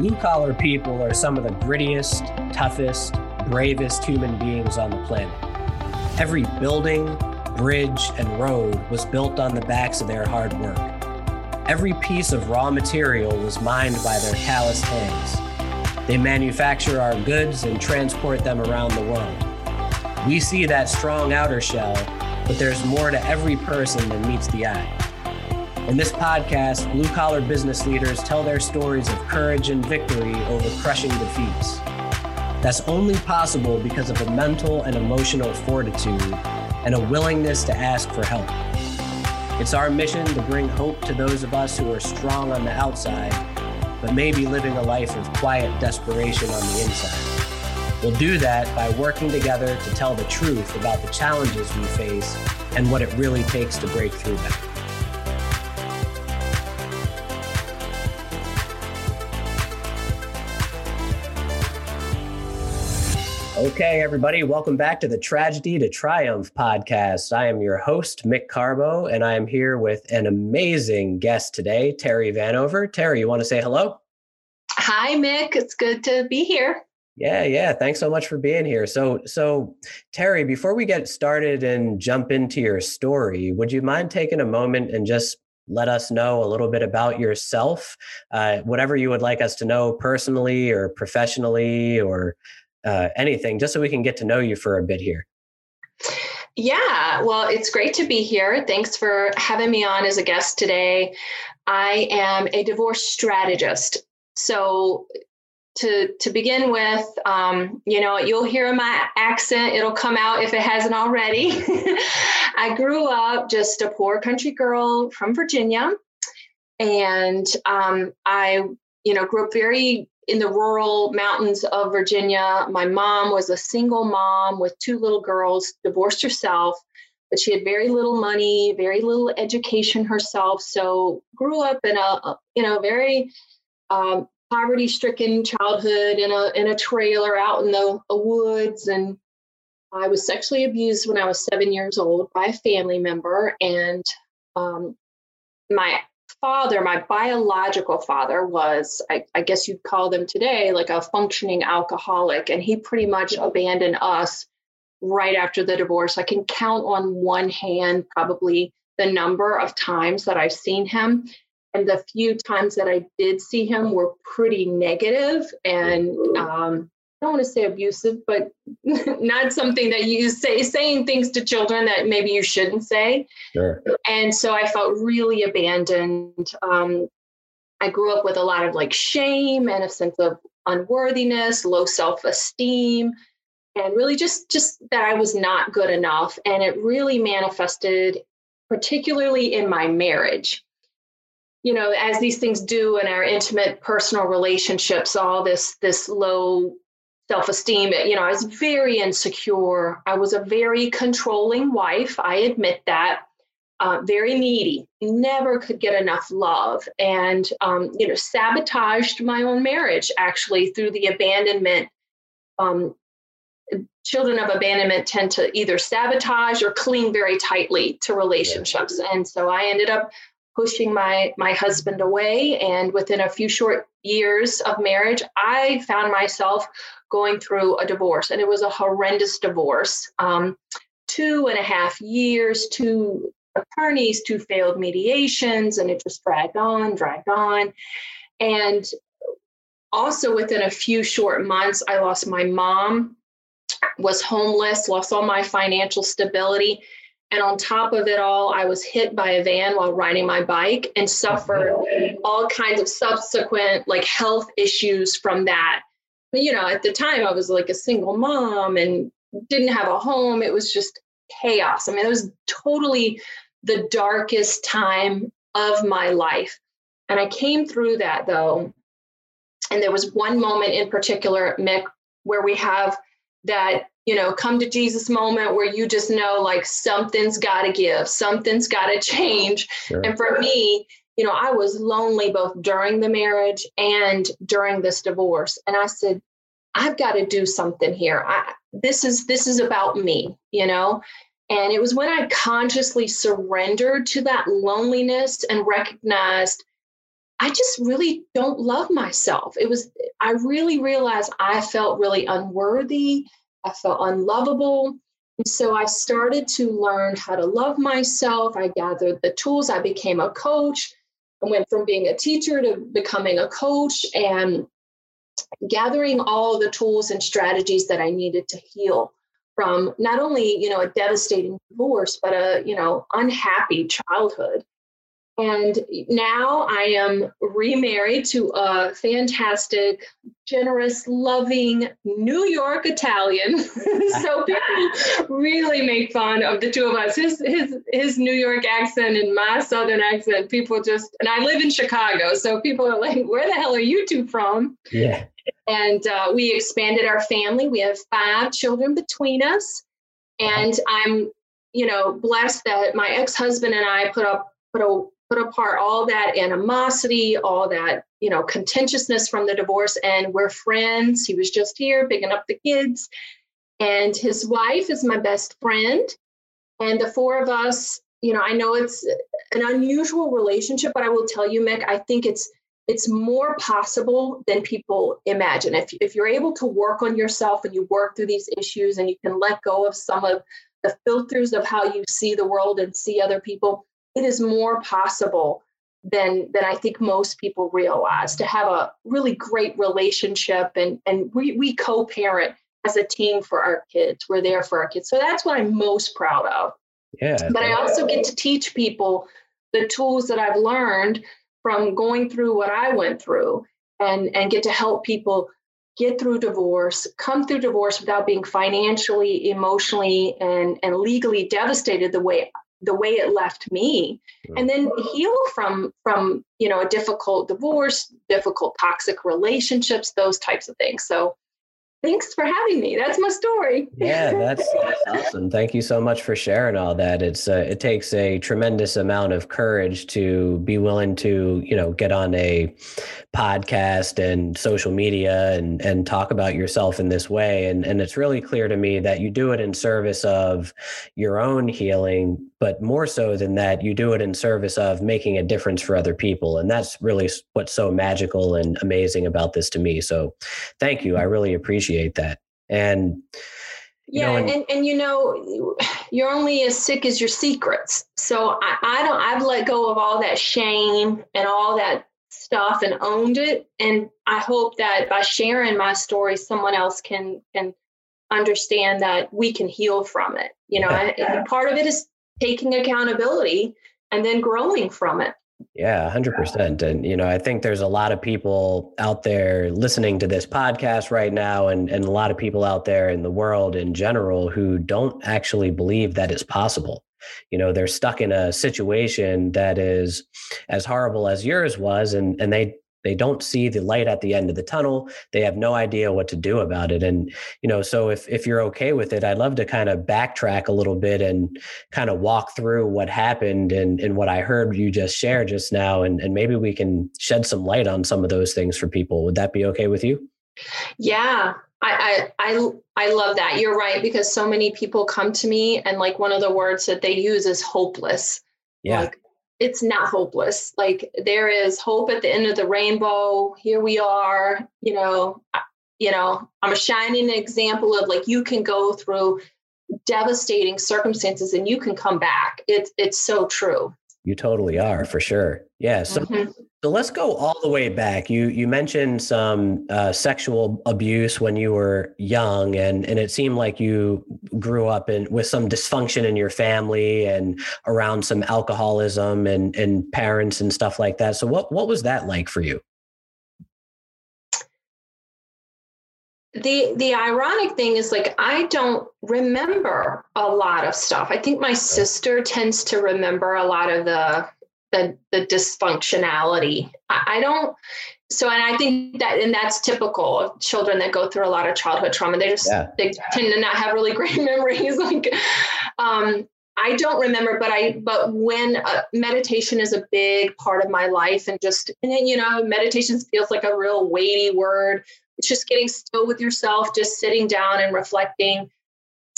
Blue collar people are some of the grittiest, toughest, bravest human beings on the planet. Every building, bridge, and road was built on the backs of their hard work. Every piece of raw material was mined by their calloused hands. They manufacture our goods and transport them around the world. We see that strong outer shell, but there's more to every person than meets the eye. In this podcast, blue collar business leaders tell their stories of courage and victory over crushing defeats. That's only possible because of a mental and emotional fortitude and a willingness to ask for help. It's our mission to bring hope to those of us who are strong on the outside, but may be living a life of quiet desperation on the inside. We'll do that by working together to tell the truth about the challenges we face and what it really takes to break through them. Okay, everybody, welcome back to the Tragedy to Triumph podcast. I am your host, Mick Carbo, and I am here with an amazing guest today, Terry Vanover. Terry, you want to say hello? Hi, Mick. It's good to be here. Yeah, yeah. Thanks so much for being here. So, so Terry, before we get started and jump into your story, would you mind taking a moment and just let us know a little bit about yourself, uh, whatever you would like us to know personally or professionally or uh, anything, just so we can get to know you for a bit here. Yeah, well, it's great to be here. Thanks for having me on as a guest today. I am a divorce strategist. So, to to begin with, um, you know, you'll hear my accent. It'll come out if it hasn't already. I grew up just a poor country girl from Virginia, and um, I, you know, grew up very in the rural mountains of Virginia. My mom was a single mom with two little girls, divorced herself, but she had very little money, very little education herself. So grew up in a you know very um, poverty-stricken childhood in a in a trailer out in the, woods and. I was sexually abused when I was seven years old by a family member, and um, my father, my biological father, was, I, I, guess you'd call them today, like a functioning alcoholic. And he pretty much abandoned us right after the divorce. I can count on one hand probably the number of times that I've seen him. And the few times that I did see him were pretty negative and um, don't want to say abusive, but not something that you say, saying things to children that maybe you shouldn't say. Sure. And so I felt really abandoned. Um, I grew up with a lot of like shame and a sense of unworthiness, low self esteem, and really just just that I was not good enough. And it really manifested, particularly in my marriage you know as these things do in our intimate personal relationships all this this low self-esteem you know i was very insecure. I was a very controlling wife i admit that uh, very needy never could get enough love and um, you know sabotaged my own marriage actually through the abandonment um, children of abandonment tend to either sabotage or cling very tightly to relationships and so i ended up pushing my my husband away and within a few short years of marriage i found myself going through a divorce and it was a horrendous divorce. Um, two and a half years two attorneys two failed mediations and it just dragged on dragged on. And also within a few short months i lost my mom was homeless lost all my financial stability. And on top of it all, I was hit by a van while riding my bike and suffered all kinds of subsequent like health issues from that. You know, at the time I was like a single mom and didn't have a home. It was just chaos. I mean, it was totally the darkest time of my life. And I came through that though. And there was one moment in particular, Mick, where we have that you know come to jesus moment where you just know like something's got to give something's got to change sure. and for me you know i was lonely both during the marriage and during this divorce and i said i've got to do something here I, this is this is about me you know and it was when i consciously surrendered to that loneliness and recognized I just really don't love myself. It was, I really realized I felt really unworthy. I felt unlovable. And so I started to learn how to love myself. I gathered the tools. I became a coach. I went from being a teacher to becoming a coach and gathering all the tools and strategies that I needed to heal from not only, you know, a devastating divorce, but a, you know, unhappy childhood. And now I am remarried to a fantastic, generous, loving New York Italian. so people really make fun of the two of us. His his his New York accent and my Southern accent. People just and I live in Chicago, so people are like, "Where the hell are you two from?" Yeah. And uh, we expanded our family. We have five children between us, and I'm, you know, blessed that my ex-husband and I put up put a put apart all that animosity, all that, you know, contentiousness from the divorce, and we're friends. He was just here picking up the kids. And his wife is my best friend. And the four of us, you know, I know it's an unusual relationship, but I will tell you, Mick, I think it's it's more possible than people imagine. If, if you're able to work on yourself and you work through these issues and you can let go of some of the filters of how you see the world and see other people, it is more possible than than I think most people realize to have a really great relationship and and we we co-parent as a team for our kids. We're there for our kids. So that's what I'm most proud of. Yeah. But I also get to teach people the tools that I've learned from going through what I went through and and get to help people get through divorce, come through divorce without being financially, emotionally, and, and legally devastated the way the way it left me. And then heal from from you know a difficult divorce difficult toxic relationships those types of things. So thanks for having me. That's my story. Yeah that's, that's awesome. Thank you so much for sharing all that. It's uh, it takes a tremendous amount of courage to be willing to you know get on a podcast and social media and and talk about yourself in this way. And and it's really clear to me that you do it in service of your own healing but more so than that you do it in service of making a difference for other people. And that's really what's so magical and amazing about this to me. So thank you. I really appreciate that. And yeah know, and, and, you know you're only as sick as your secrets. So I, I don't i've let go of all that shame and all that stuff and owned it. And I hope that by sharing my story, someone else can can understand that we can heal from it. You know, and part of it is taking accountability and then growing from it. Yeah, 100%. And, you know, I think there's a lot of people out there listening to this podcast right now, and, and a lot of people out there in the world in general who don't actually believe that it's possible you know they're stuck in a situation that is as horrible as yours was and and they they don't see the light at the end of the tunnel they have no idea what to do about it and you know so if if you're okay with it i'd love to kind of backtrack a little bit and kind of walk through what happened and and what i heard you just share just now and and maybe we can shed some light on some of those things for people would that be okay with you yeah I, I I I love that. You're right because so many people come to me and like one of the words that they use is hopeless. Yeah. Like it's not hopeless. Like there is hope at the end of the rainbow. Here we are, you know, you know, I'm a shining example of like you can go through devastating circumstances and you can come back. It's it's so true. You totally are for sure. Yeah. So, mm-hmm. so let's go all the way back. You you mentioned some uh, sexual abuse when you were young, and and it seemed like you grew up in with some dysfunction in your family and around some alcoholism and and parents and stuff like that. So what what was that like for you? The the ironic thing is like i don't remember a lot of stuff. I think my sister tends to remember a lot of the the, the dysfunctionality. I, I don't so and i think that and that's typical of children that go through a lot of childhood trauma. They just yeah. they tend to not have really great memories like um I don't remember, but I but when uh, meditation is a big part of my life, and just and then, you know, meditation feels like a real weighty word. It's just getting still with yourself, just sitting down and reflecting.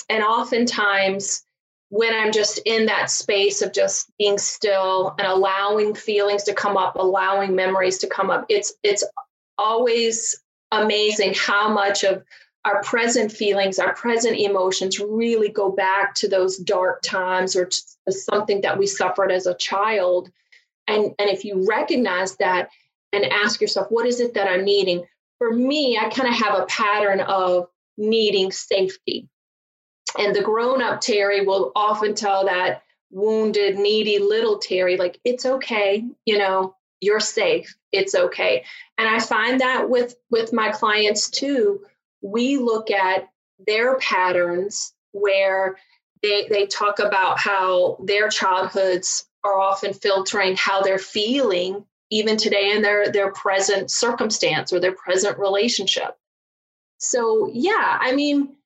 And oftentimes, when I'm just in that space of just being still and allowing feelings to come up, allowing memories to come up, it's it's always amazing how much of our present feelings, our present emotions really go back to those dark times or something that we suffered as a child. And, and if you recognize that and ask yourself, what is it that I'm needing? For me, I kind of have a pattern of needing safety. And the grown up Terry will often tell that wounded, needy little Terry, like, it's okay, you know, you're safe, it's okay. And I find that with with my clients too, we look at their patterns where they they talk about how their childhoods are often filtering how they're feeling even today in their their present circumstance or their present relationship. So yeah, I mean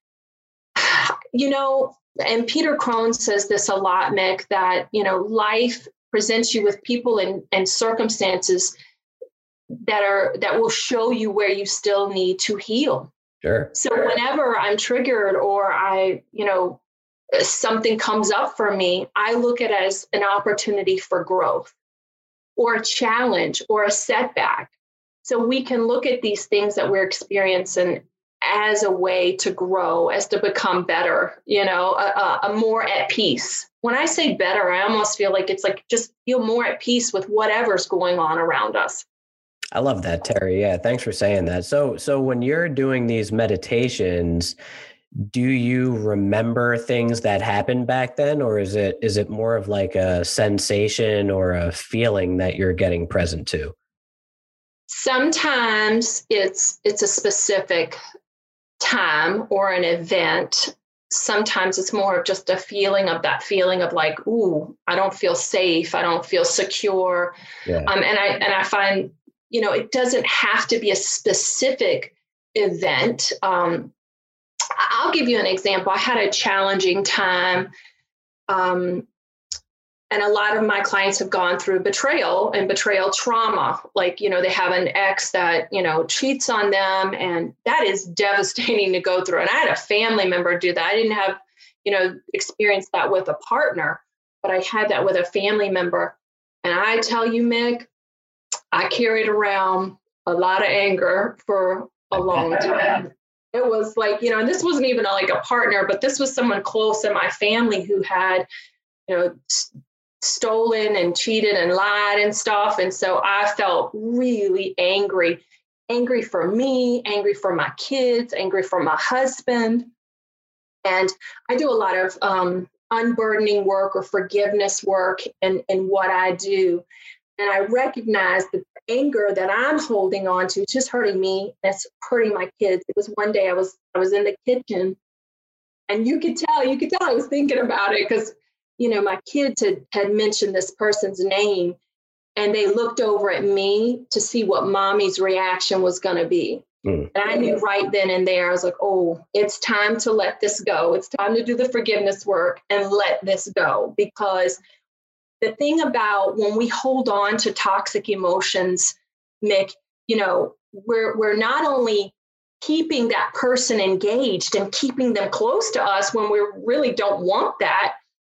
you know, and Peter Crone says this a lot, Mick, that, you know, life presents you with people and, and circumstances that are that will show you where you still need to heal. Sure. So whenever I'm triggered or I, you know, something comes up for me, I look at it as an opportunity for growth or a challenge or a setback. So we can look at these things that we're experiencing as a way to grow, as to become better, you know, a, a, more at peace. When I say better, I almost feel like it's like just feel more at peace with whatever's going on around us. I love that, Terry. Yeah, thanks for saying that. So, so when you're doing these meditations, do you remember things that happened back then, or is it is it more of like a sensation or a feeling that you're getting present to? Sometimes it's it's a specific time or an event, sometimes it's more of just a feeling of that feeling of like, ooh, I don't feel safe, I don't feel secure. Yeah. Um, and I and I find, you know, it doesn't have to be a specific event. Um, I'll give you an example. I had a challenging time um, and a lot of my clients have gone through betrayal and betrayal trauma. Like you know they have an ex that you know cheats on them and that is devastating to go through. And i had a family member do that. I didn't have you know experience that with a partner but i had that with a family member. And i tell you mick i carried around a lot of anger for a long time it was like you know and this wasn't even like a partner but this was someone close in my family who had you know stolen and cheated and lied and stuff. And so I felt really angry angry for me, angry for my kids, angry for my husband. And I do a lot of um, unburdening work or forgiveness work in, in what I do. And I recognize the anger that I'm holding on to, just hurting me, that's hurting my kids. It was one day I was I was in the kitchen and you could tell, you could tell I was thinking about it because you know, my kids had, had mentioned this person's name and they looked over at me to see what mommy's reaction was going to be. Mm. And I knew right then and there, I was like, oh, it's time to let this go. It's time to do the forgiveness work and let this go. Because the thing about when we hold on to toxic emotions, Mick, you know, we're, we're not only keeping that person engaged and keeping them close to us when we really don't want that,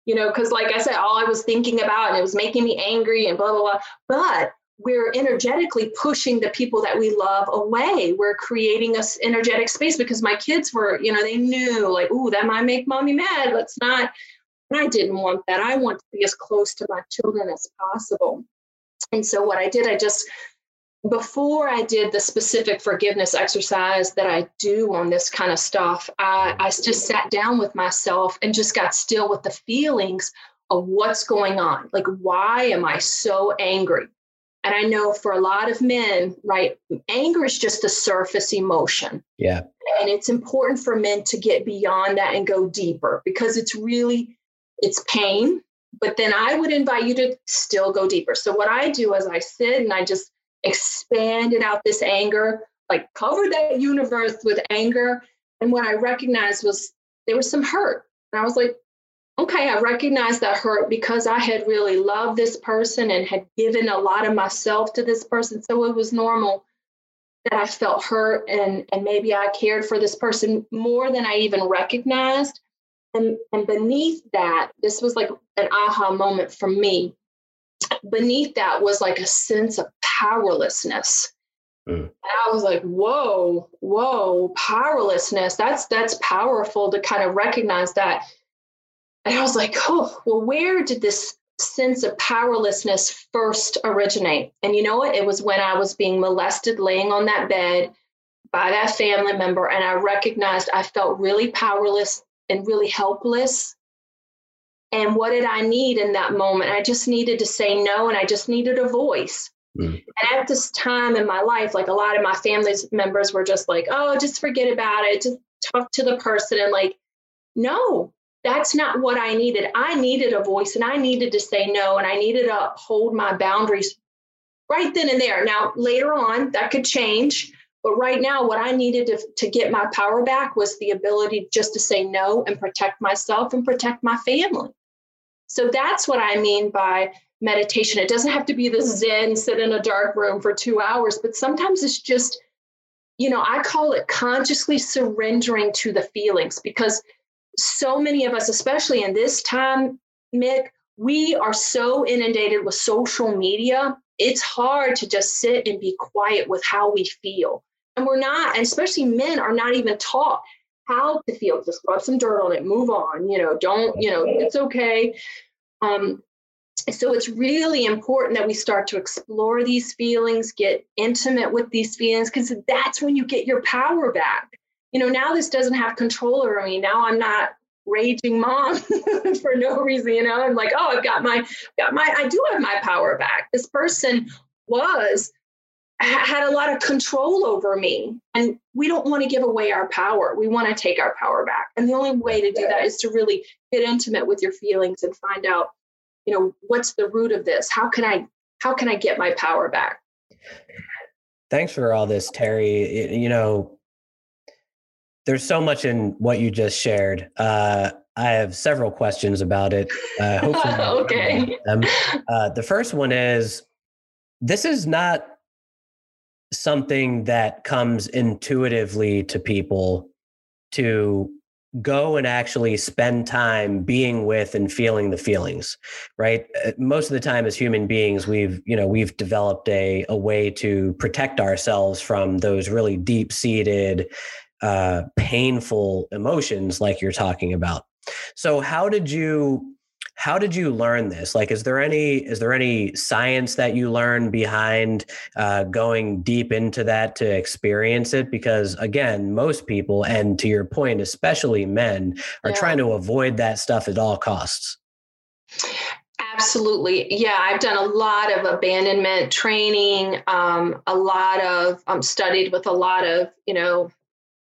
you know, because like I said, all I was thinking about and it was making me angry and blah, blah, blah. But we're energetically pushing the people that we love away. We're creating a energetic space because my kids were, you know, they knew like, ooh, that might make mommy mad. Let's not. And I didn't want that. I want to be as close to my children as possible. And so what I did, I just before I did the specific forgiveness exercise that I do on this kind of stuff, I, I just sat down with myself and just got still with the feelings of what's going on. Like, why am I so angry? And I know for a lot of men, right, anger is just a surface emotion. Yeah. And it's important for men to get beyond that and go deeper because it's really it's pain, but then I would invite you to still go deeper. So what I do is I sit and I just expanded out this anger, like covered that universe with anger. And what I recognized was there was some hurt. And I was like, okay, I recognized that hurt because I had really loved this person and had given a lot of myself to this person. So it was normal that I felt hurt and, and maybe I cared for this person more than I even recognized. And, and beneath that, this was like an aha moment for me. Beneath that was like a sense of powerlessness. Mm. I was like, whoa, whoa, powerlessness. That's that's powerful to kind of recognize that. And I was like, oh, well, where did this sense of powerlessness first originate? And you know what? It was when I was being molested, laying on that bed by that family member, and I recognized I felt really powerless and really helpless. And what did I need in that moment? I just needed to say no, and I just needed a voice. Mm. And at this time in my life, like a lot of my family members were just like, oh, just forget about it. Just talk to the person. And like, no, that's not what I needed. I needed a voice and I needed to say no and I needed to hold my boundaries right then and there. Now, later on, that could change. But right now, what I needed to, to get my power back was the ability just to say no and protect myself and protect my family. So that's what I mean by meditation. It doesn't have to be the Zen, sit in a dark room for two hours, but sometimes it's just, you know, I call it consciously surrendering to the feelings because so many of us, especially in this time, Mick, we are so inundated with social media. It's hard to just sit and be quiet with how we feel. And we're not, and especially men are not even taught how to feel. Just rub some dirt on it, move on, you know, don't, you know, it's okay. Um, so it's really important that we start to explore these feelings, get intimate with these feelings, because that's when you get your power back. You know, now this doesn't have control over me. Now I'm not raging mom for no reason. You know, I'm like, oh, I've got my, got my, I do have my power back. This person was had a lot of control over me. And we don't want to give away our power. We want to take our power back. And the only way to do that is to really get intimate with your feelings and find out you know what's the root of this? How can i how can i get my power back? Thanks for all this terry. You know there's so much in what you just shared. Uh, i have several questions about it. Uh, hopefully okay. uh, the first one is this is not something that comes intuitively to people to go and actually spend time being with and feeling the feelings right? Uh, most of the time as human beings we've you know we've developed a, a way to protect ourselves from those really deep seated uh, painful emotions like you're talking about. So how did you how did you learn this like is there any is there any science that you learn behind uh, going deep into that to experience it because again most people and to your point especially men are yeah. trying to avoid that stuff at all costs Absolutely. Yeah, I've done a lot of abandonment training, um, a lot of um, studied with a lot of, you know,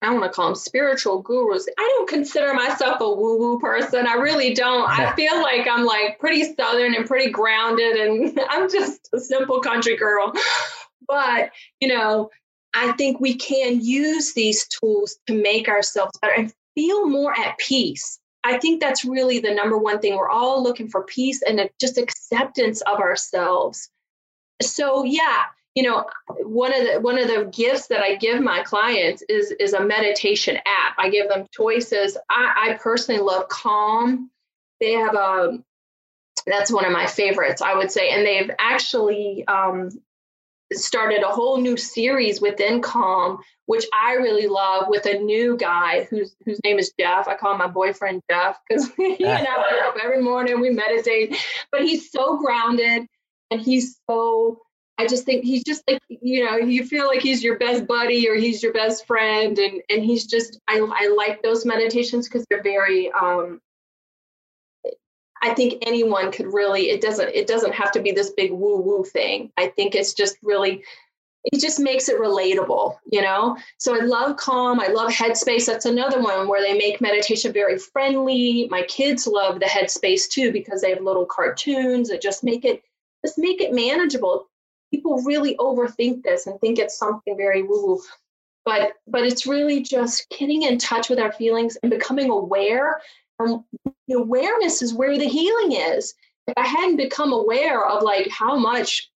I don't want to call them spiritual gurus. I don't consider myself a woo woo person. I really don't. I feel like I'm like pretty southern and pretty grounded, and I'm just a simple country girl. But, you know, I think we can use these tools to make ourselves better and feel more at peace. I think that's really the number one thing. We're all looking for peace and just acceptance of ourselves. So, yeah, you know one of the one of the gifts that i give my clients is is a meditation app. I give them choices. I, I personally love calm. They have a um, that's one of my favorites i would say. And they've actually um, started a whole new series within calm which i really love with a new guy whose whose name is jeff. I call my boyfriend jeff because he and i wake up every morning we meditate. But he's so grounded and he's so I just think he's just like you know you feel like he's your best buddy or he's your best friend and and he's just I I like those meditations because they're very um I think anyone could really it doesn't it doesn't have to be this big woo woo thing. I think it's just really it just makes it relatable, you know? So I love Calm. I love Headspace. That's another one where they make meditation very friendly. My kids love the Headspace too because they have little cartoons that just make it just make it manageable people really overthink this and think it's something very woo woo but but it's really just getting in touch with our feelings and becoming aware. And the awareness is where the healing is. If i hadn't become aware of like how much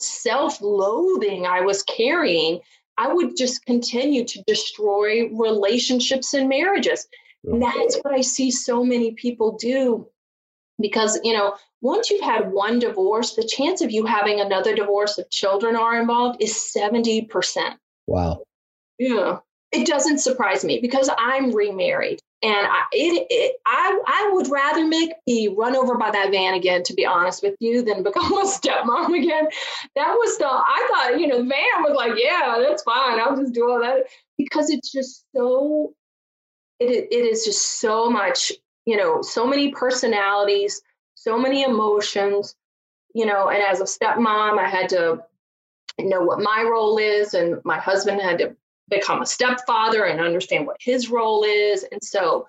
self-loathing i was carrying i would just continue to destroy relationships and marriages. And that's what I see so many people do because, you know, once you've had one divorce, the chance of you having another divorce if children are involved is 70%. Wow. Yeah. It doesn't surprise me because I'm remarried. And I, it, it, I, I would rather make be run over by that van again, to be honest with you, than become a stepmom again. That was the, I thought, you know, the van was like, yeah, that's fine. I'll just do all that because it's just so, it, it is just so much, you know, so many personalities, so many emotions, you know, and as a stepmom, I had to know what my role is, and my husband had to become a stepfather and understand what his role is and so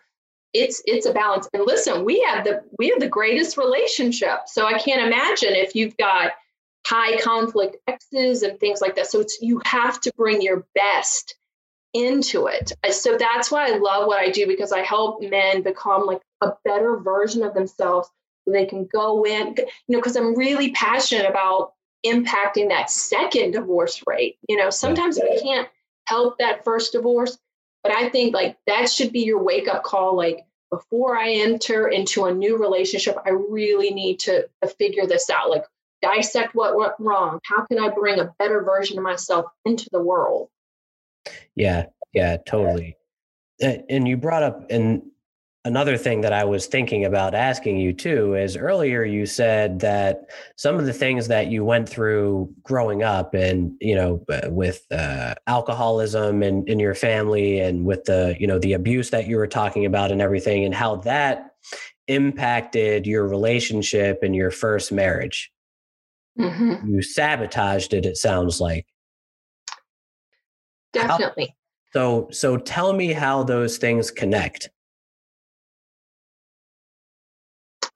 it's it's a balance. And listen we have the we have the greatest relationship so i can't imagine if you've got high conflict exes and things like that. So it's you have to bring your best into it so that's why i love what i do because i help men become like a better version of themselves so they can go in you know because i'm really passionate about impacting that second divorce rate you know sometimes we can't help that first divorce. But I think like that should be your wake up call. Like before I enter into a new relationship, I really need to, to figure this out. Like dissect what went wrong. How can I bring a better version of myself into the world? Yeah, yeah, totally. And you brought up, and another thing that I was thinking about asking you too is earlier you said that some of the things that you went through growing up and you know with uh, alcoholism and in your family and with the you know the abuse that you were talking about and everything and how that impacted your relationship and your first marriage. Mm-hmm. You sabotaged it. It sounds like. Definitely. How, so so tell me how those things connect.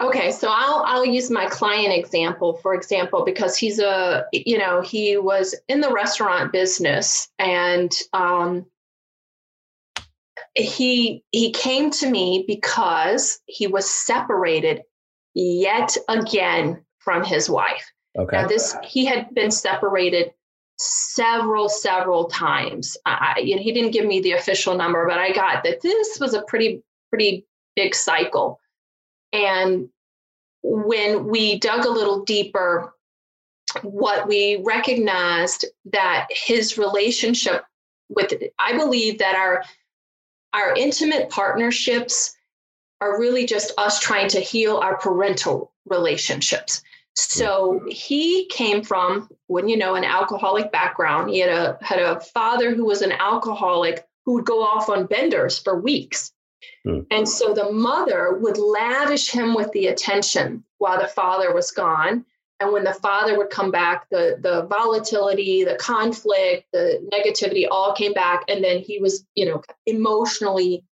Okay, so I'll I'll use my client example for example because he's a you know he was in the restaurant business and um, he he came to me because he was separated yet again from his wife. Okay. Now this he had been separated several several times. I, you know, he didn't give me the official number, but I got that this was a pretty pretty big cycle. And when we dug a little deeper, what we recognized that his relationship with, I believe that our our intimate partnerships are really just us trying to heal our parental relationships. So he came from, when you know, an alcoholic background. He had a had a father who was an alcoholic who would go off on benders for weeks. Hmm. And so the mother would lavish him with the attention while the father was gone. And when the father would come back, the, the volatility, the conflict, the negativity all came back. And then he was, you know, emotionally,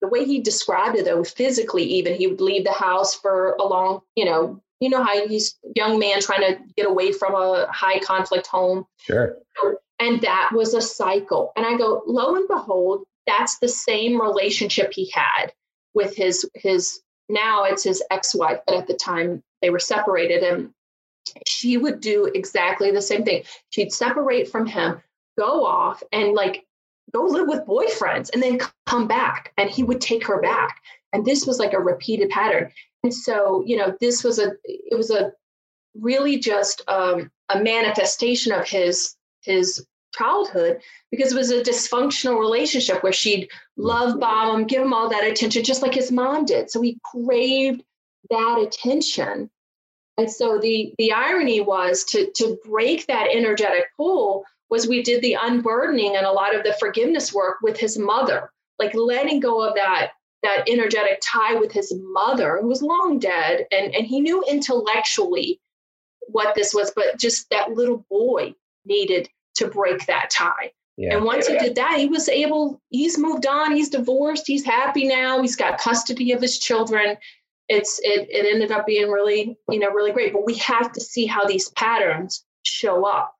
the way he described it, though, physically, even, he would leave the house for a long, you know, you know how he's young man trying to get away from a high conflict home. Sure. And that was a cycle. And I go, lo and behold, that's the same relationship he had with his his now it's his ex-wife but at the time they were separated and she would do exactly the same thing she'd separate from him go off and like go live with boyfriends and then come back and he would take her back and this was like a repeated pattern and so you know this was a it was a really just um, a manifestation of his his childhood because it was a dysfunctional relationship where she'd love bomb him, give him all that attention, just like his mom did. So he craved that attention. And so the the irony was to to break that energetic pull was we did the unburdening and a lot of the forgiveness work with his mother, like letting go of that that energetic tie with his mother, who was long dead, and and he knew intellectually what this was, but just that little boy needed to break that tie. Yeah. And once he did that, he was able, he's moved on, he's divorced, he's happy now, he's got custody of his children. It's it it ended up being really, you know, really great. But we have to see how these patterns show up.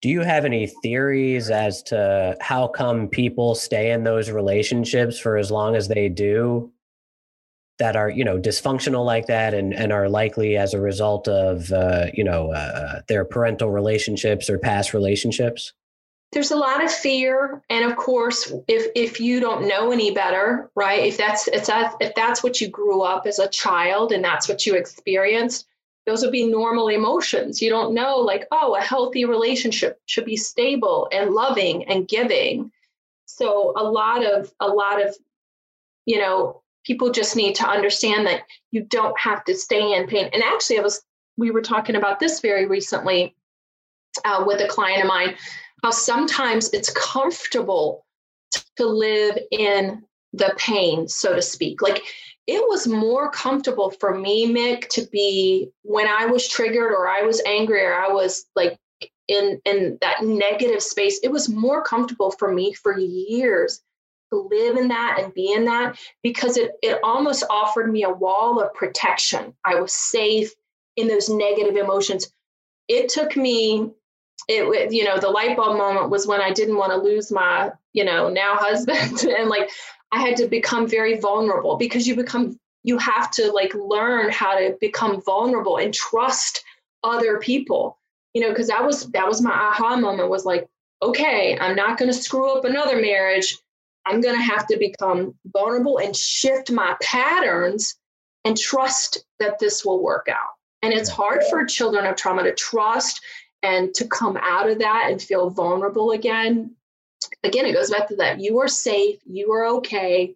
Do you have any theories as to how come people stay in those relationships for as long as they do? that are you know dysfunctional like that and and are likely as a result of uh, you know uh, their parental relationships or past relationships there's a lot of fear and of course if if you don't know any better right if that's it's if that's what you grew up as a child and that's what you experienced those would be normal emotions. You don't know like oh a healthy relationship should be stable and loving and giving. So a lot of a lot of you know people just need to understand that you don't have to stay in pain. And actually i was we were talking about this very recently uh, with a client of mine how sometimes it's comfortable to live in the pain, so to speak. Like it was more comfortable for me, Mick, to be when I was triggered or I was angry or I was like in in that negative space. It was more comfortable for me for years to live in that and be in that because it it almost offered me a wall of protection. I was safe in those negative emotions. It took me it you know the light bulb moment was when i didn't want to lose my you know now husband and like i had to become very vulnerable because you become you have to like learn how to become vulnerable and trust other people you know because that was that was my aha moment was like okay i'm not going to screw up another marriage. I'm going to have to become vulnerable and shift my patterns and trust that this will work out. And it's hard for children of trauma to trust and to come out of that and feel vulnerable again again it goes back to that you are safe you are okay.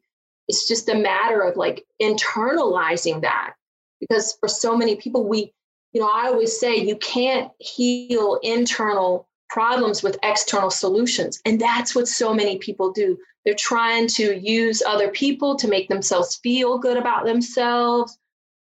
It's just a matter of like internalizing that because for so many people we you know i always say you can't heal internal problems with external solutions and that's what so many people do. They're trying to use other people to make themselves feel good about themselves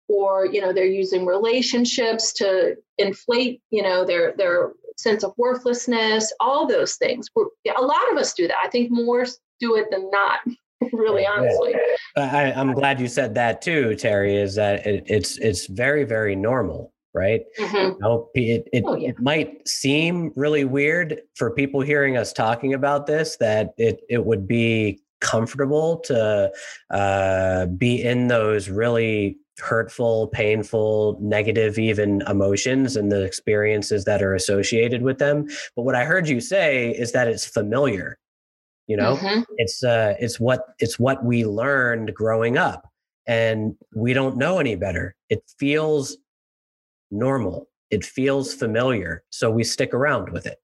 or you know they're using relationships to inflate you know their their sense of worthlessness all those things. We're, a lot of us do that. I think more do it than not really honestly. I, i'm glad you said that too terry is that it, it's it's very very normal right? Mm-hmm. you know, it, it, oh, yeah. it might seem really weird for people hearing us talking about this that it, it would be comfortable to uh, be in those really hurtful, painful, negative, even emotions and the experiences that are associated with them. But what I heard you say is that it's familiar. You know, mm-hmm. it's uh, it's what it's what we learned growing up, and we don't know any better. It feels normal. It feels familiar, so we stick around with it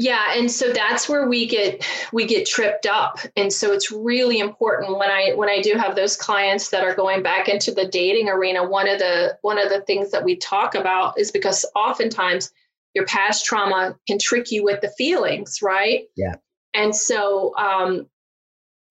yeah and so that's where we get we get tripped up. And so it's really important when i when i do have those clients that are going back into the dating arena one of the one of the things that we talk about is because oftentimes your past trauma can trick you with the feelings right? Yeah. And so um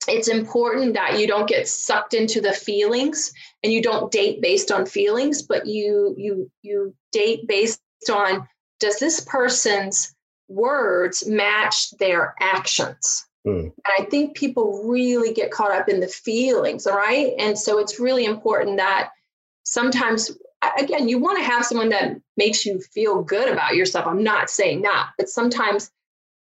it's important that you don't get sucked into the feelings and you don't date based on feelings but you you you date based on does this person's words match their actions. Mm. And I think people really get caught up in the feelings, all right? And so it's really important that sometimes, again, you want to have someone that makes you feel good about yourself. I'm not saying that, but sometimes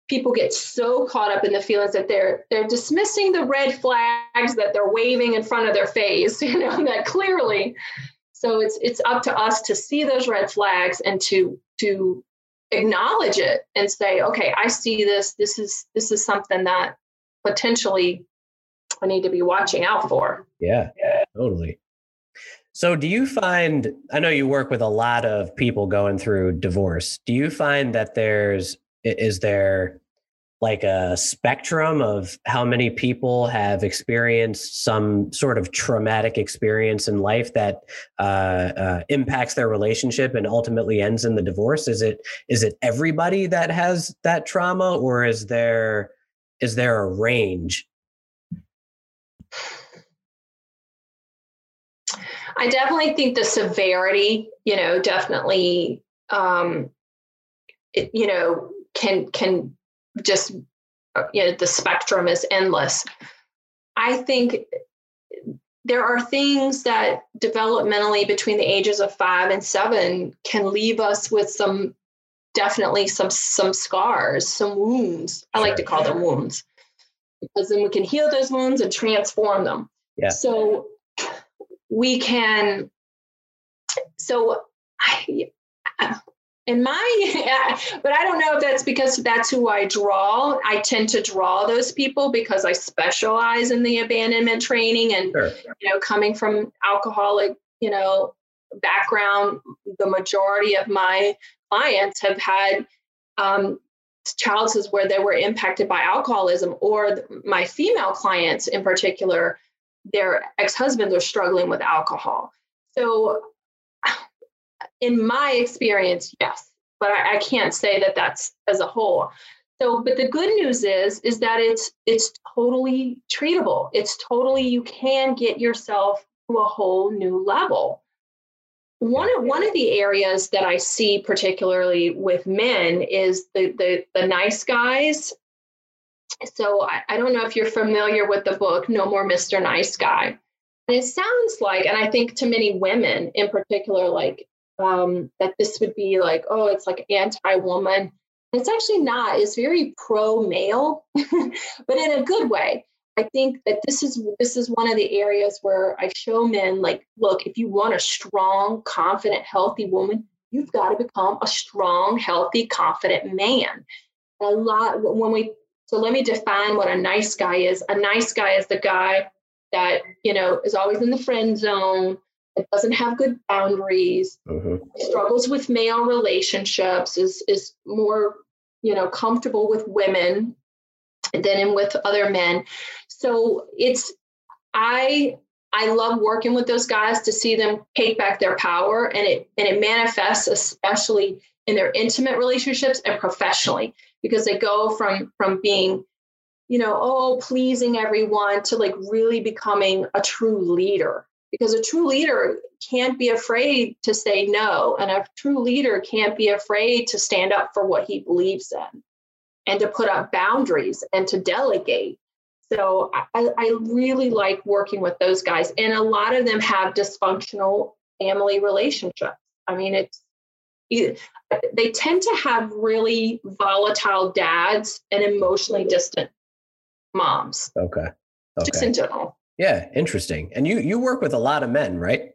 people get so caught up in the feelings that they're they're dismissing the red flags that they're waving in front of their face you know that clearly so it's it's up to us to see those red flags and to to acknowledge it and say okay i see this. This is this is something that potentially i need to be watching out for. Yeah, yeah totally. So do you find i know you work with a lot of people going through divorce. Do you find that there's is there like a spectrum of how many people have experienced some sort of traumatic experience in life that uh, uh, impacts their relationship and ultimately ends in the divorce? Is it is it everybody that has that trauma, or is there is there a range? I definitely think the severity, you know, definitely, um, it, you know, can can just uh, you know the spectrum is endless. I think there are things that developmentally between the ages of 5 and 7 can leave us with some definitely some some scars some wounds. I like to call them wounds because then we can heal those wounds and transform them. Yeah. So we can so I, in my but i don't know if that's because that's who i draw i tend to draw those people because i specialize in the abandonment training and sure. you know coming from alcoholic you know background the majority of my clients have had um, childhoods where they were impacted by alcoholism or my female clients in particular their ex-husbands are struggling with alcohol so in my experience, yes, but I, I can't say that that's as a whole. So, but the good news is, is that it's it's totally treatable. It's totally you can get yourself to a whole new level. One of one of the areas that I see particularly with men is the the, the nice guys. So I, I don't know if you're familiar with the book No More Mr. Nice Guy. And it sounds like, and I think to many women in particular, like um, that this would be like, oh, it's like anti woman. It's actually not. It's very pro male, but in a good way. I think that this is this is one of the areas where I show men like, look, if you want a strong, confident, healthy woman, you've got to become a strong, healthy, confident man. A lot when we so let me define what a nice guy is. A nice guy is the guy that you know is always in the friend zone, it doesn't have good boundaries, uh-huh. struggles with male relationships, is is more you know comfortable with women than in with other men. So it's I I love working with those guys to see them take back their power and it and it manifests especially in their intimate relationships and professionally because they go from from being you know oh pleasing everyone to like really becoming a true leader because a true leader can't be afraid to say no and a true leader can't be afraid to stand up for what he believes in and to put up boundaries and to delegate. So I, I really like working with those guys and a lot of them have dysfunctional family relationships. I mean it's they tend to have really volatile dads and emotionally distant moms. Okay, okay. just in general yeah, interesting. And you you work with a lot of men, right?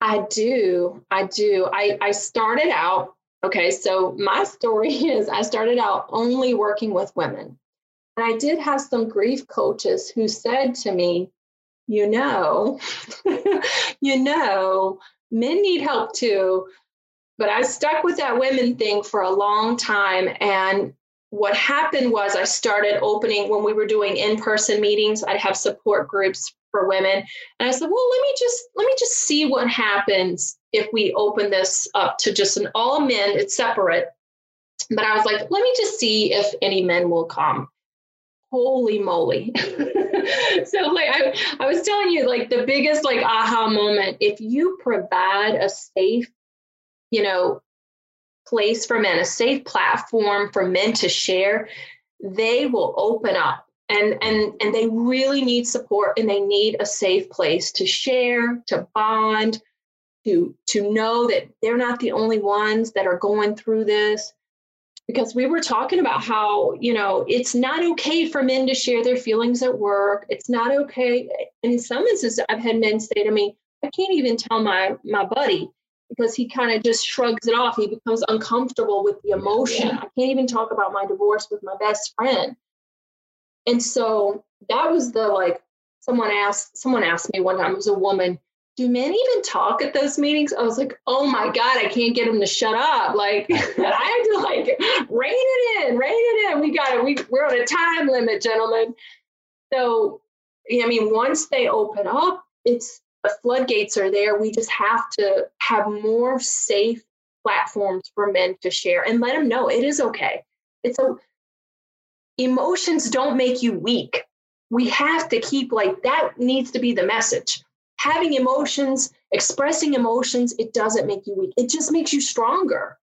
I do. I do. I I started out okay, so my story is I started out only working with women. And I did have some grief coaches who said to me, you know, you know, men need help too. But I stuck with that women thing for a long time and what happened was I started opening when we were doing in-person meetings, I'd have support groups for women. And I said, well, let me just let me just see what happens if we open this up to just an all men, it's separate. But I was like, let me just see if any men will come. Holy moly. so like I, I was telling you, like the biggest like aha moment, if you provide a safe, you know, place for men, a safe platform for men to share, they will open up. And, and, and they really need support and they need a safe place to share, to bond, to, to know that they're not the only ones that are going through this. Because we were talking about how you know it's not okay for men to share their feelings at work. It's not okay. In some instances i've had men say to me i can't even tell my my buddy because he kind of just shrugs it off. He becomes uncomfortable with the emotion. I can't even talk about my divorce with my best friend. And so that was the like someone asked someone asked me one time, it was a woman, do men even talk at those meetings? I was like, oh my God, I can't get them to shut up. Like I had to like rein it in, rein it in. We got it. We, we're on a time limit, gentlemen. So I mean, once they open up, it's the floodgates are there. We just have to have more safe platforms for men to share and let them know it is okay. It's a emotions don't make you weak. We have to keep like that needs to be the message. Having emotions, expressing emotions, it doesn't make you weak. It just makes you stronger.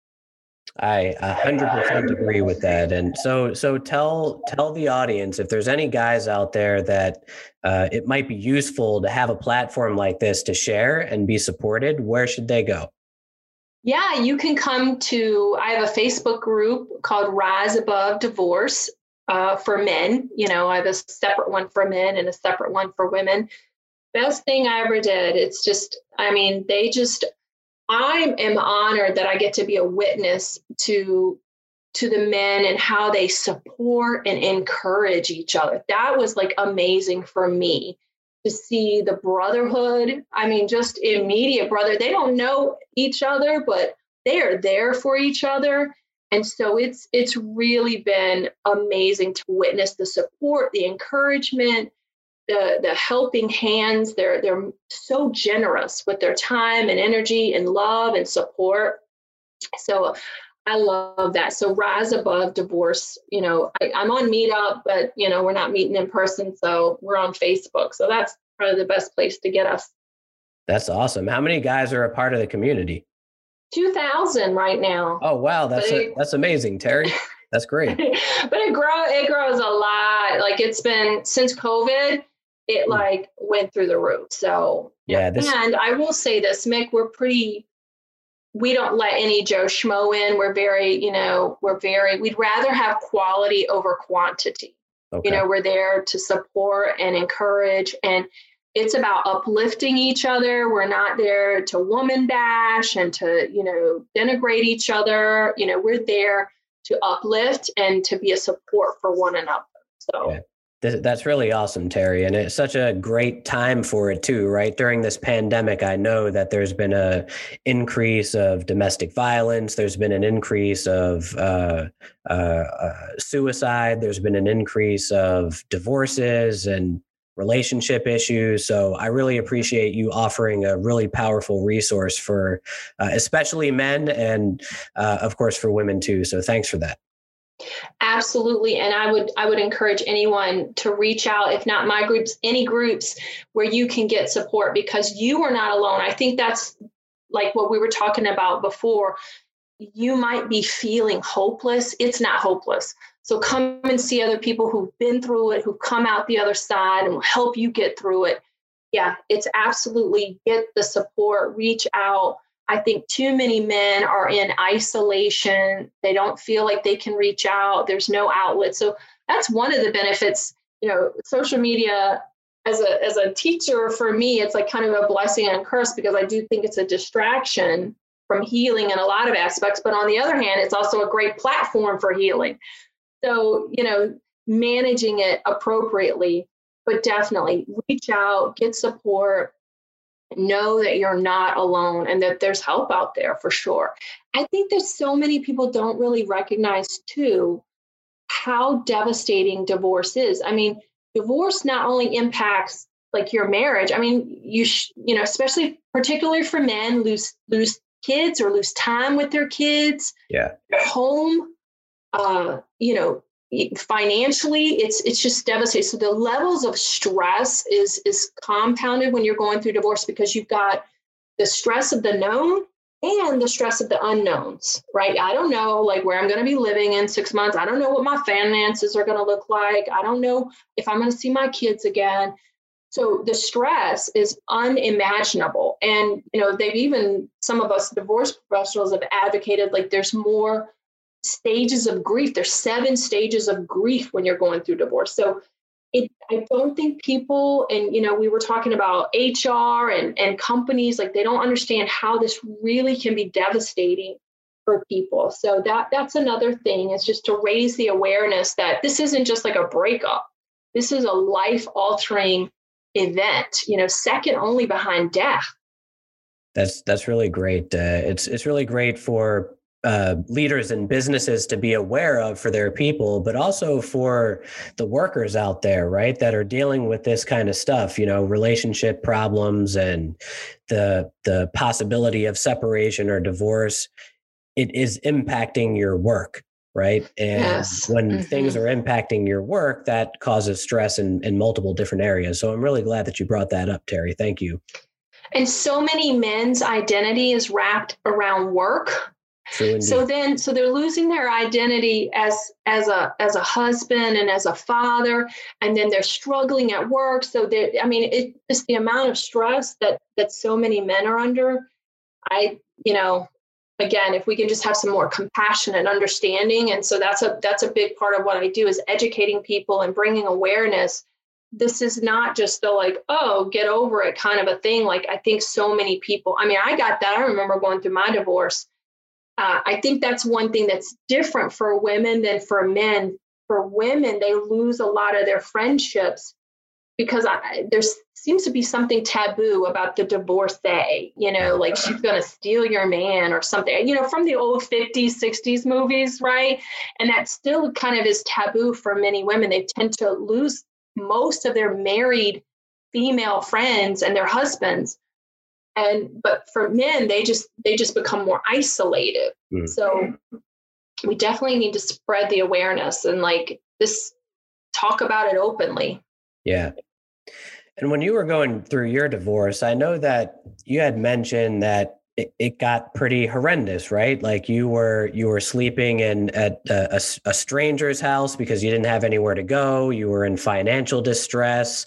I 100% agree with that. And so, so tell tell the audience if there's any guys out there that uh, it might be useful to have a platform like this to share and be supported. Where should they go? Yeah, you can come to. I have a Facebook group called Rise Above Divorce uh, for men. You know, I have a separate one for men and a separate one for women. Best thing I ever did. It's just, I mean, they just I am honored that I get to be a witness to to the men and how they support and encourage each other. That was like amazing for me to see the brotherhood. I mean, just immediate brother. They don't know each other, but they are there for each other. And so it's it's really been amazing to witness the support, the encouragement, the the helping hands. They're they're so generous with their time and energy and love and support. So I love that. So rise above divorce. You know, I, am on Meetup, but you know, we're not meeting in person, so we're on Facebook. So that's probably the best place to get us. That's awesome. How many guys are a part of the community? Two thousand right now. Oh wow, that's a, that's amazing, Terry. That's great. but it grow it grows a lot. Like it's been since COVID, it hmm. like went through the roof. So yeah, this- and I will say this, Mick, we're pretty we don't let any Joe Schmo in. We're very, you know, we're very, we'd rather have quality over quantity. Okay. You know, we're there to support and encourage, and it's about uplifting each other. We're not there to woman bash and to, you know, denigrate each other. You know, we're there to uplift and to be a support for one another. So, yeah. That's really awesome, Terry. And it's such a great time for it too, right? During this pandemic, I know that there's been a increase of domestic violence. There's been an increase of uh, uh, uh, suicide. There's been an increase of divorces and relationship issues. So I really appreciate you offering a really powerful resource for, uh, especially men, and uh, of course for women too. So thanks for that. Absolutely. And I would I would encourage anyone to reach out, if not my groups, any groups where you can get support because you are not alone. I think that's like what we were talking about before. You might be feeling hopeless. It's not hopeless. So come and see other people who've been through it, who've come out the other side and will help you get through it. Yeah, it's absolutely get the support, reach out I think too many men are in isolation. They don't feel like they can reach out. There's no outlet. So that's one of the benefits. You know, social media as a as a teacher for me, it's like kind of a blessing and curse because I do think it's a distraction from healing in a lot of aspects. But on the other hand, it's also a great platform for healing. So you know, managing it appropriately, but definitely reach out, get support, know that you're not alone and that there's help out there for sure. I think that so many people don't really recognize too how devastating divorce is. I mean, divorce not only impacts like your marriage. I mean, you sh- you know, especially particularly for men lose lose kids or lose time with their kids. Yeah. Home uh, you know, financially it's it's just devastating. So the levels of stress is is compounded when you're going through divorce because you've got the stress of the known and the stress of the unknowns right? I don't know like where i'm going to be living in six months. I don't know what my finances are going to look like. I don't know if i'm going to see my kids again. So the stress is unimaginable. And you know they've even some of us divorce professionals have advocated like there's more stages of grief. There's seven stages of grief when you're going through divorce. So it, I don't think people, and you know, we were talking about HR and, and companies, like they don't understand how this really can be devastating for people. So that that's another thing is just to raise the awareness that this isn't just like a breakup. This is a life altering event, you know, second only behind death. That's that's really great. Uh, it's it's really great for uh, leaders and businesses to be aware of for their people, but also for the workers out there, right, that are dealing with this kind of stuff, you know, relationship problems and the the possibility of separation or divorce. It is impacting your work, right? And yes. when mm-hmm. things are impacting your work, that causes stress in, in multiple different areas. So I'm really glad that you brought that up, Terry. Thank you. And so many men's identity is wrapped around work so then so they're losing their identity as as a as a husband and as a father and then they're struggling at work so they i mean it just the amount of stress that that so many men are under i you know again if we can just have some more compassion and understanding and so that's a that's a big part of what i do is educating people and bringing awareness this is not just the like, oh, get over it kind of a thing. Like I think so many people, I mean, I got that. I remember going through my divorce. Uh, I think that's one thing that's different for women than for men. For women, they lose a lot of their friendships because there seems to be something taboo about the divorcee, you know, like she's going to steal your man or something, you know, from the old 50s, 60s movies, right? And that still kind of is taboo for many women. They tend to lose most of their married female friends and their husbands. And but for men, they just they just become more isolated. Mm. So we definitely need to spread the awareness and like this talk about it openly. Yeah. And when you were going through your divorce, I know that you had mentioned that it, it got pretty horrendous, right? Like you were you were sleeping in at a, a, a, stranger's house because you didn't have anywhere to go. You were in financial distress.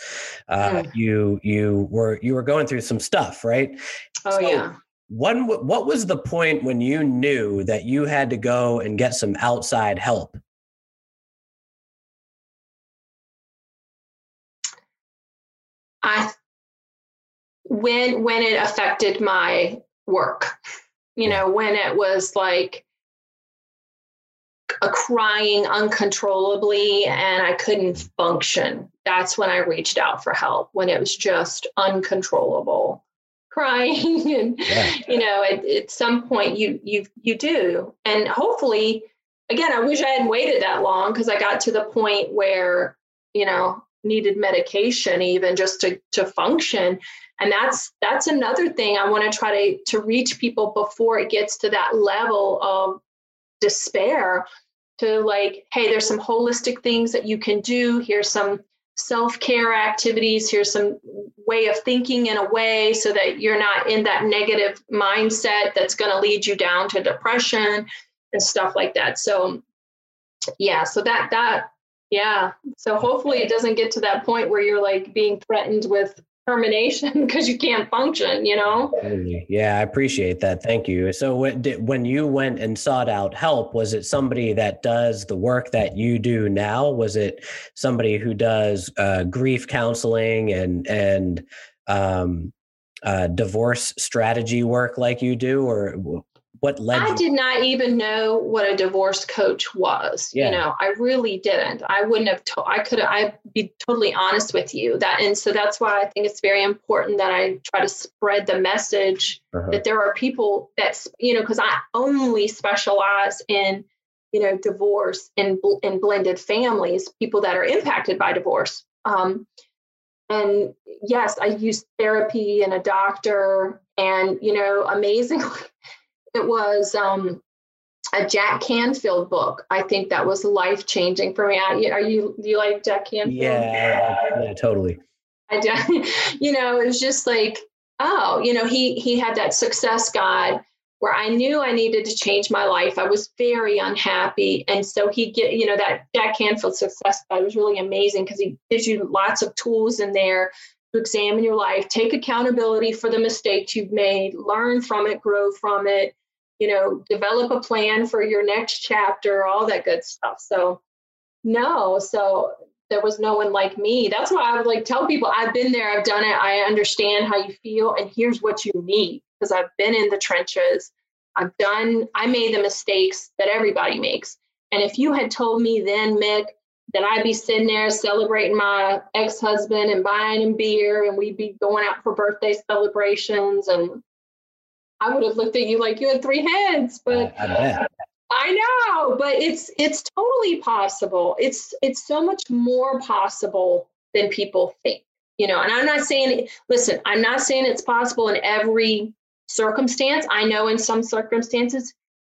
Uh, mm. You you were you were going through some stuff, right? Oh so yeah. One, what was the point when you knew that you had to go and get some outside help? I when when it affected my work you know when it was like a crying uncontrollably and i couldn't function that's when i reached out for help when it was just uncontrollable crying and yeah. you know at, at some point you you you do and hopefully again i wish i hadn't waited that long because i got to the point where you know needed medication even just to to function. And that's that's another thing i want to try to to reach people before it gets to that level of despair to like hey there's some holistic things that you can do. Here's some self-care activities. Here's some way of thinking in a way so that you're not in that negative mindset that's going to lead you down to depression and stuff like that. So yeah so that that yeah. So hopefully it doesn't get to that point where you're like being threatened with termination because you can't function, you know? Yeah, I appreciate that. Thank you. So when you went and sought out help, was it somebody that does the work that you do now? Was it somebody who does uh, grief counseling and, and, um, uh, divorce strategy work like you do, or what led I did not even know what a divorce coach was. Yeah. You know, I really didn't. I wouldn't have told I could I'd be totally honest with you. That and so that's why I think it's very important that I try to spread the message uh-huh. that there are people that you know, because I only specialize in you know divorce and in blended families, people that are impacted by divorce. Um, and yes, I use therapy and a doctor, and you know, amazingly it was um, a Jack Canfield book. I think that was life changing for me. Are you do you like Jack Canfield? Yeah, yeah, totally. I do. You know, it was just like, oh, you know, he he had that success guide where I knew I needed to change my life. I was very unhappy, and so he get you know that Jack Canfield success guide was really amazing because he gives you lots of tools in there to examine your life, take accountability for the mistakes you've made, learn from it, grow from it, you know, develop a plan for your next chapter, all that good stuff. So, no, so there was no one like me. That's why I would like tell people I've been there, I've done it, I understand how you feel, and here's what you need because I've been in the trenches. I've done, I made the mistakes that everybody makes. And if you had told me then, Mick, that I'd be sitting there celebrating my ex husband and buying him beer, and we'd be going out for birthday celebrations and I would have looked at you like you had three heads, but I, I know, but it's it's totally possible. It's it's so much more possible than people think. You know, and I'm not saying listen, I'm not saying it's possible in every circumstance. I know in some circumstances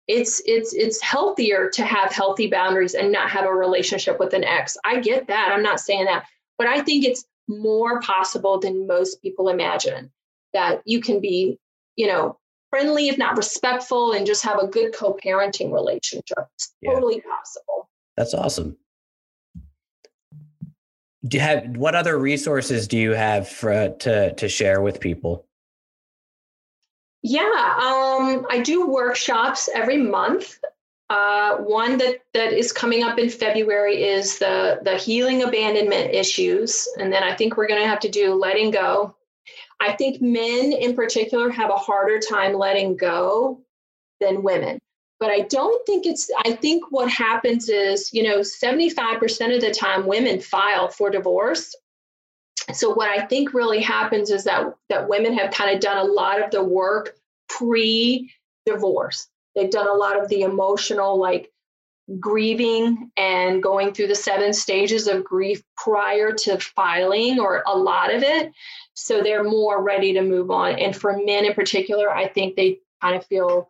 it's it's it's healthier to have healthy boundaries and not have a relationship with an ex. I get that. I'm not saying that. But I think it's more possible than most people imagine that you can be, you know, friendly, if not respectful, and just have a good co parenting relationship. It's yeah. totally possible. That's awesome. Do you have what other resources do you have for, to to share with people? Yeah, um, I do workshops every month. Uh, one that that is coming up in February is the the healing abandonment issues, and then I think we're going to have to do letting go. I think men in particular have a harder time letting go than women. But I don't think it's, I think what happens is, you know, 75% of the time women file for divorce. So what I think really happens is that that women have kind of done a lot of the work pre-divorce. They've done a lot of the emotional like grieving and going through the seven stages of grief prior to filing or a lot of it. So they're more ready to move on. And for men in particular, I think they kind of feel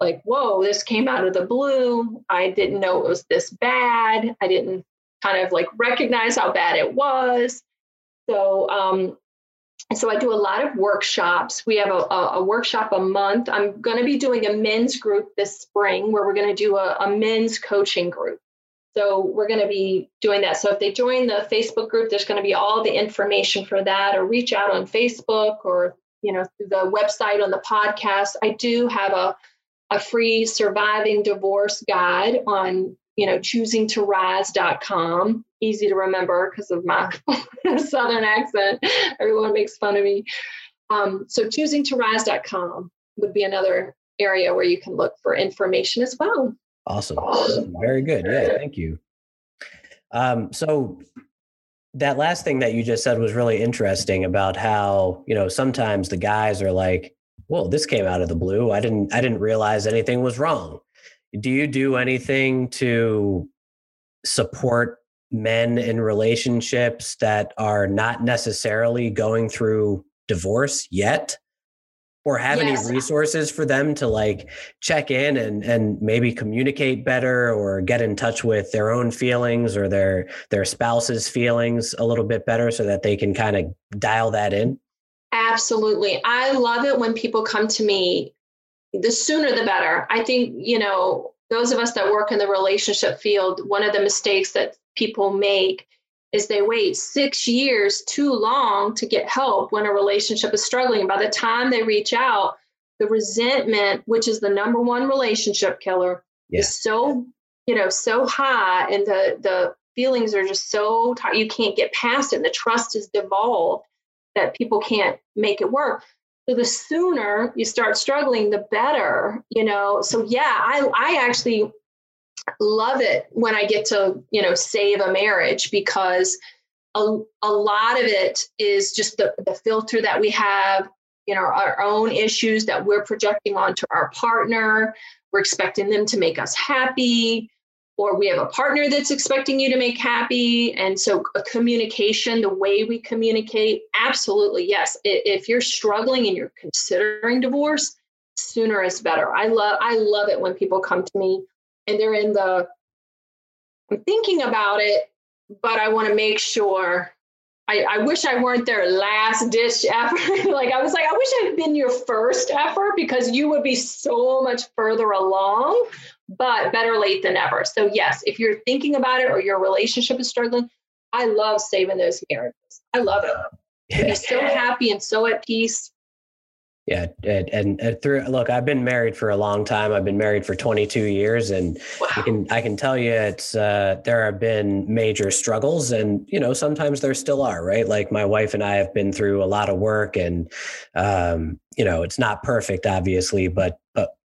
like, whoa, this came out of the blue. I didn't know it was this bad. I didn't kind of like recognize how bad it was. So, um, so I do a lot of workshops. We have a, a, a workshop a month. I'm going to be doing a men's group this spring where we're going to do a, a men's coaching group. So we're going to be doing that. So if they join the Facebook group, there's going to be all the information for that, or reach out on Facebook or you know through the website on the podcast. I do have a a free surviving divorce guide on you know choosingtorise.com easy to remember because of my southern accent. Everyone makes fun of me. Um, so choosingtorise.com would be another area where you can look for information as well. Awesome. Very good. Yeah thank you. Um, so that last thing that you just said was really interesting about how you know sometimes the guys are like well, this came out of the blue. I didn't I didn't realize anything was wrong. Do you do anything to support men in relationships that are not necessarily going through divorce yet? Or have yes. any resources for them to like check in and and maybe communicate better or get in touch with their own feelings or their their spouse's feelings a little bit better so that they can kind of dial that in? Absolutely. I love it when people come to me. The sooner the better. I think, you know, those of us that work in the relationship field, one of the mistakes that people make is they wait six years too long to get help when a relationship is struggling. By the time they reach out, the resentment, which is the number one relationship killer, yeah. is so, you know, so high and the the feelings are just so tight you can't get past it. And the trust is devolved that people can't make it work. So the sooner you start struggling, the better, you know. So yeah, I I actually love it when I get to, you know, save a marriage because a, a lot of it is just the, the filter that we have, you know, our own issues that we're projecting onto our partner. We're expecting them to make us happy or we have a partner that's expecting you to make happy. And so a communication the way we communicate absolutely yes. If you're struggling and you're considering divorce sooner is better. I love i love it when people come to me and they're in the i'm thinking about it but i want to make sure I, I wish I weren't their last ditch effort. like I was like, I wish I'd been your first effort because you would be so much further along but better late than ever. So, yes, if you're thinking about it or your relationship is struggling, I love saving those marriages. I love it. To be so happy and so at peace. Yeah, and, and, and, through look, I've been married for a long time. I've been married for 22 years, and wow. I can I can tell you, it's uh, there have been major struggles, and you know sometimes there still are. Right, like my wife and I have been through a lot of work, and um, you know it's not perfect, obviously, but but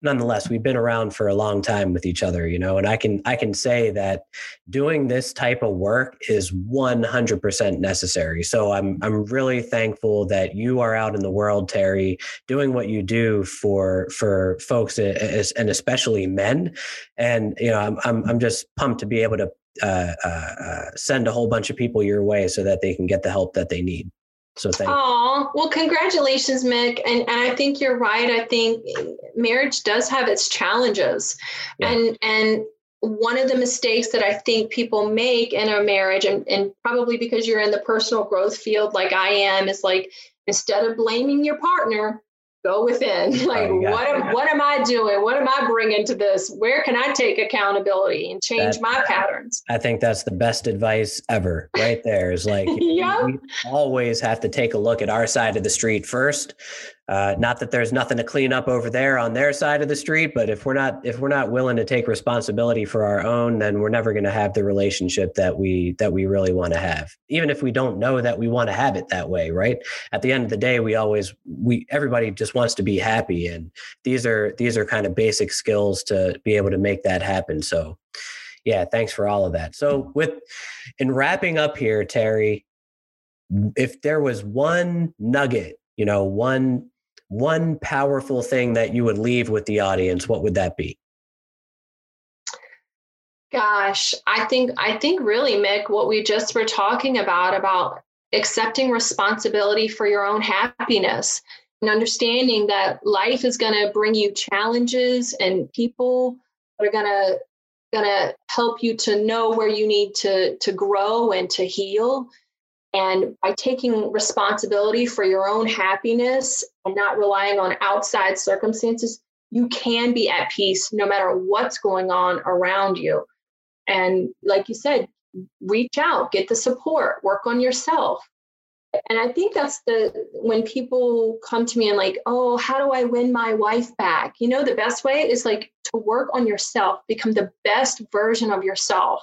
nonetheless we've been around for a long time with each other you know and i can i can say that doing this type of work is 100% necessary. So i'm i'm really thankful that you are out in the world terry doing what you do for for folks and especially men. And you know i'm i'm, I'm just pumped to be able to uh, uh, uh, send a whole bunch of people your way so that they can get the help that they need so thank Oh, well, congratulations, Mick. And, and I think you're right. I think marriage does have its challenges. Yeah. And and one of the mistakes that I think people make in a marriage, and, and probably because you're in the personal growth field like I am, is like instead of blaming your partner, go within. Like oh, what am, what am i doing? What am i bringing to this? Where can i take accountability and change that, my patterns? I think that's the best advice ever right there is like yeah. we always have to take a look at our side of the street first uh, not that there's nothing to clean up over there on their side of the street, but if we're not if we're not willing to take responsibility for our own, then we're never going to have the relationship that we that we really want to have. Even if we don't know that we want to have it that way, right? At the end of the day, we always we everybody just wants to be happy, and these are these are kind of basic skills to be able to make that happen. So, yeah, thanks for all of that. So, with in wrapping up here, Terry, if there was one nugget, you know, one one powerful thing that you would leave with the audience, what would that be? Gosh, I think I think really, Mick, what we just were talking about about accepting responsibility for your own happiness and understanding that life is going to bring you challenges and people that are going to going to help you to know where you need to to grow and to heal and by taking responsibility for your own happiness and not relying on outside circumstances, you can be at peace no matter what's going on around you. And like you said, reach out, get the support, work on yourself. And I think that's the when people come to me and like, oh, how do I win my wife back? You know, the best way is like to work on yourself, become the best version of yourself.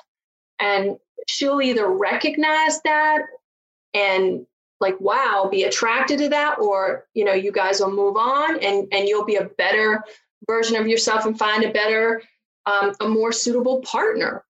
And she'll either recognize that and like wow be attracted to that or you know you guys will move on and and you'll be a better version of yourself and find a better um, a more suitable partner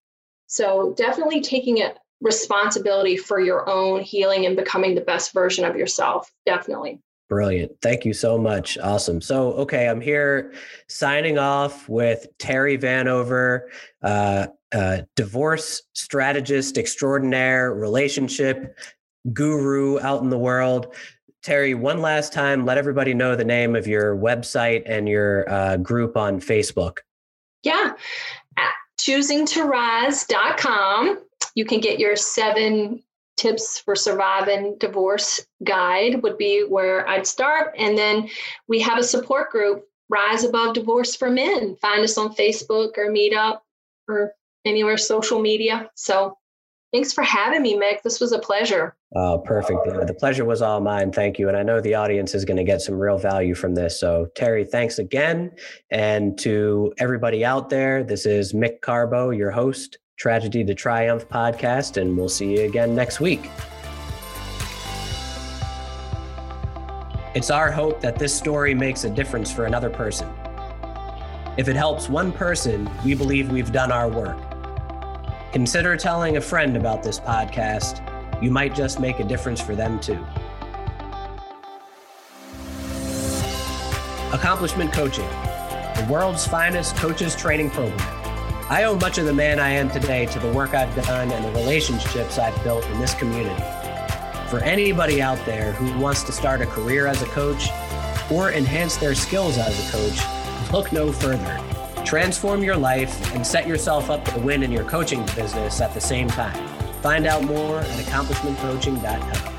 so definitely taking a responsibility for your own healing and becoming the best version of yourself definitely Brilliant. Thank you so much. Awesome. So, okay, I'm here signing off with Terry Vanover, uh, uh, divorce strategist extraordinaire, relationship guru out in the world. Terry, one last time, let everybody know the name of your website and your uh, group on Facebook. Yeah, choosingtorise.com. You can get your seven tips for surviving divorce guide would be where I'd start. And then we have a support group, Rise Above Divorce for Men. Find us on Facebook or Meetup or anywhere social media. So Thanks for having me, Mick. This was a pleasure. Oh, perfect. Yeah, the pleasure was all mine. Thank you. And I know the audience is going to get some real value from this. So, Terry, thanks again. And to everybody out there, this is Mick Carbo, your host, Tragedy to Triumph podcast, and we'll see you again next week. It's our hope that this story makes a difference for another person. If it helps one person, we believe we've done our work. Consider telling a friend about this podcast. You might just make a difference for them too. Accomplishment Coaching, the world's finest coaches training program. I owe much of the man I am today to the work I've done and the relationships I've built in this community. For anybody out there who wants to start a career as a coach or enhance their skills as a coach, look no further. Transform your life and set yourself up to win in your coaching business at the same time. Find out more at accomplishmentcoaching.com.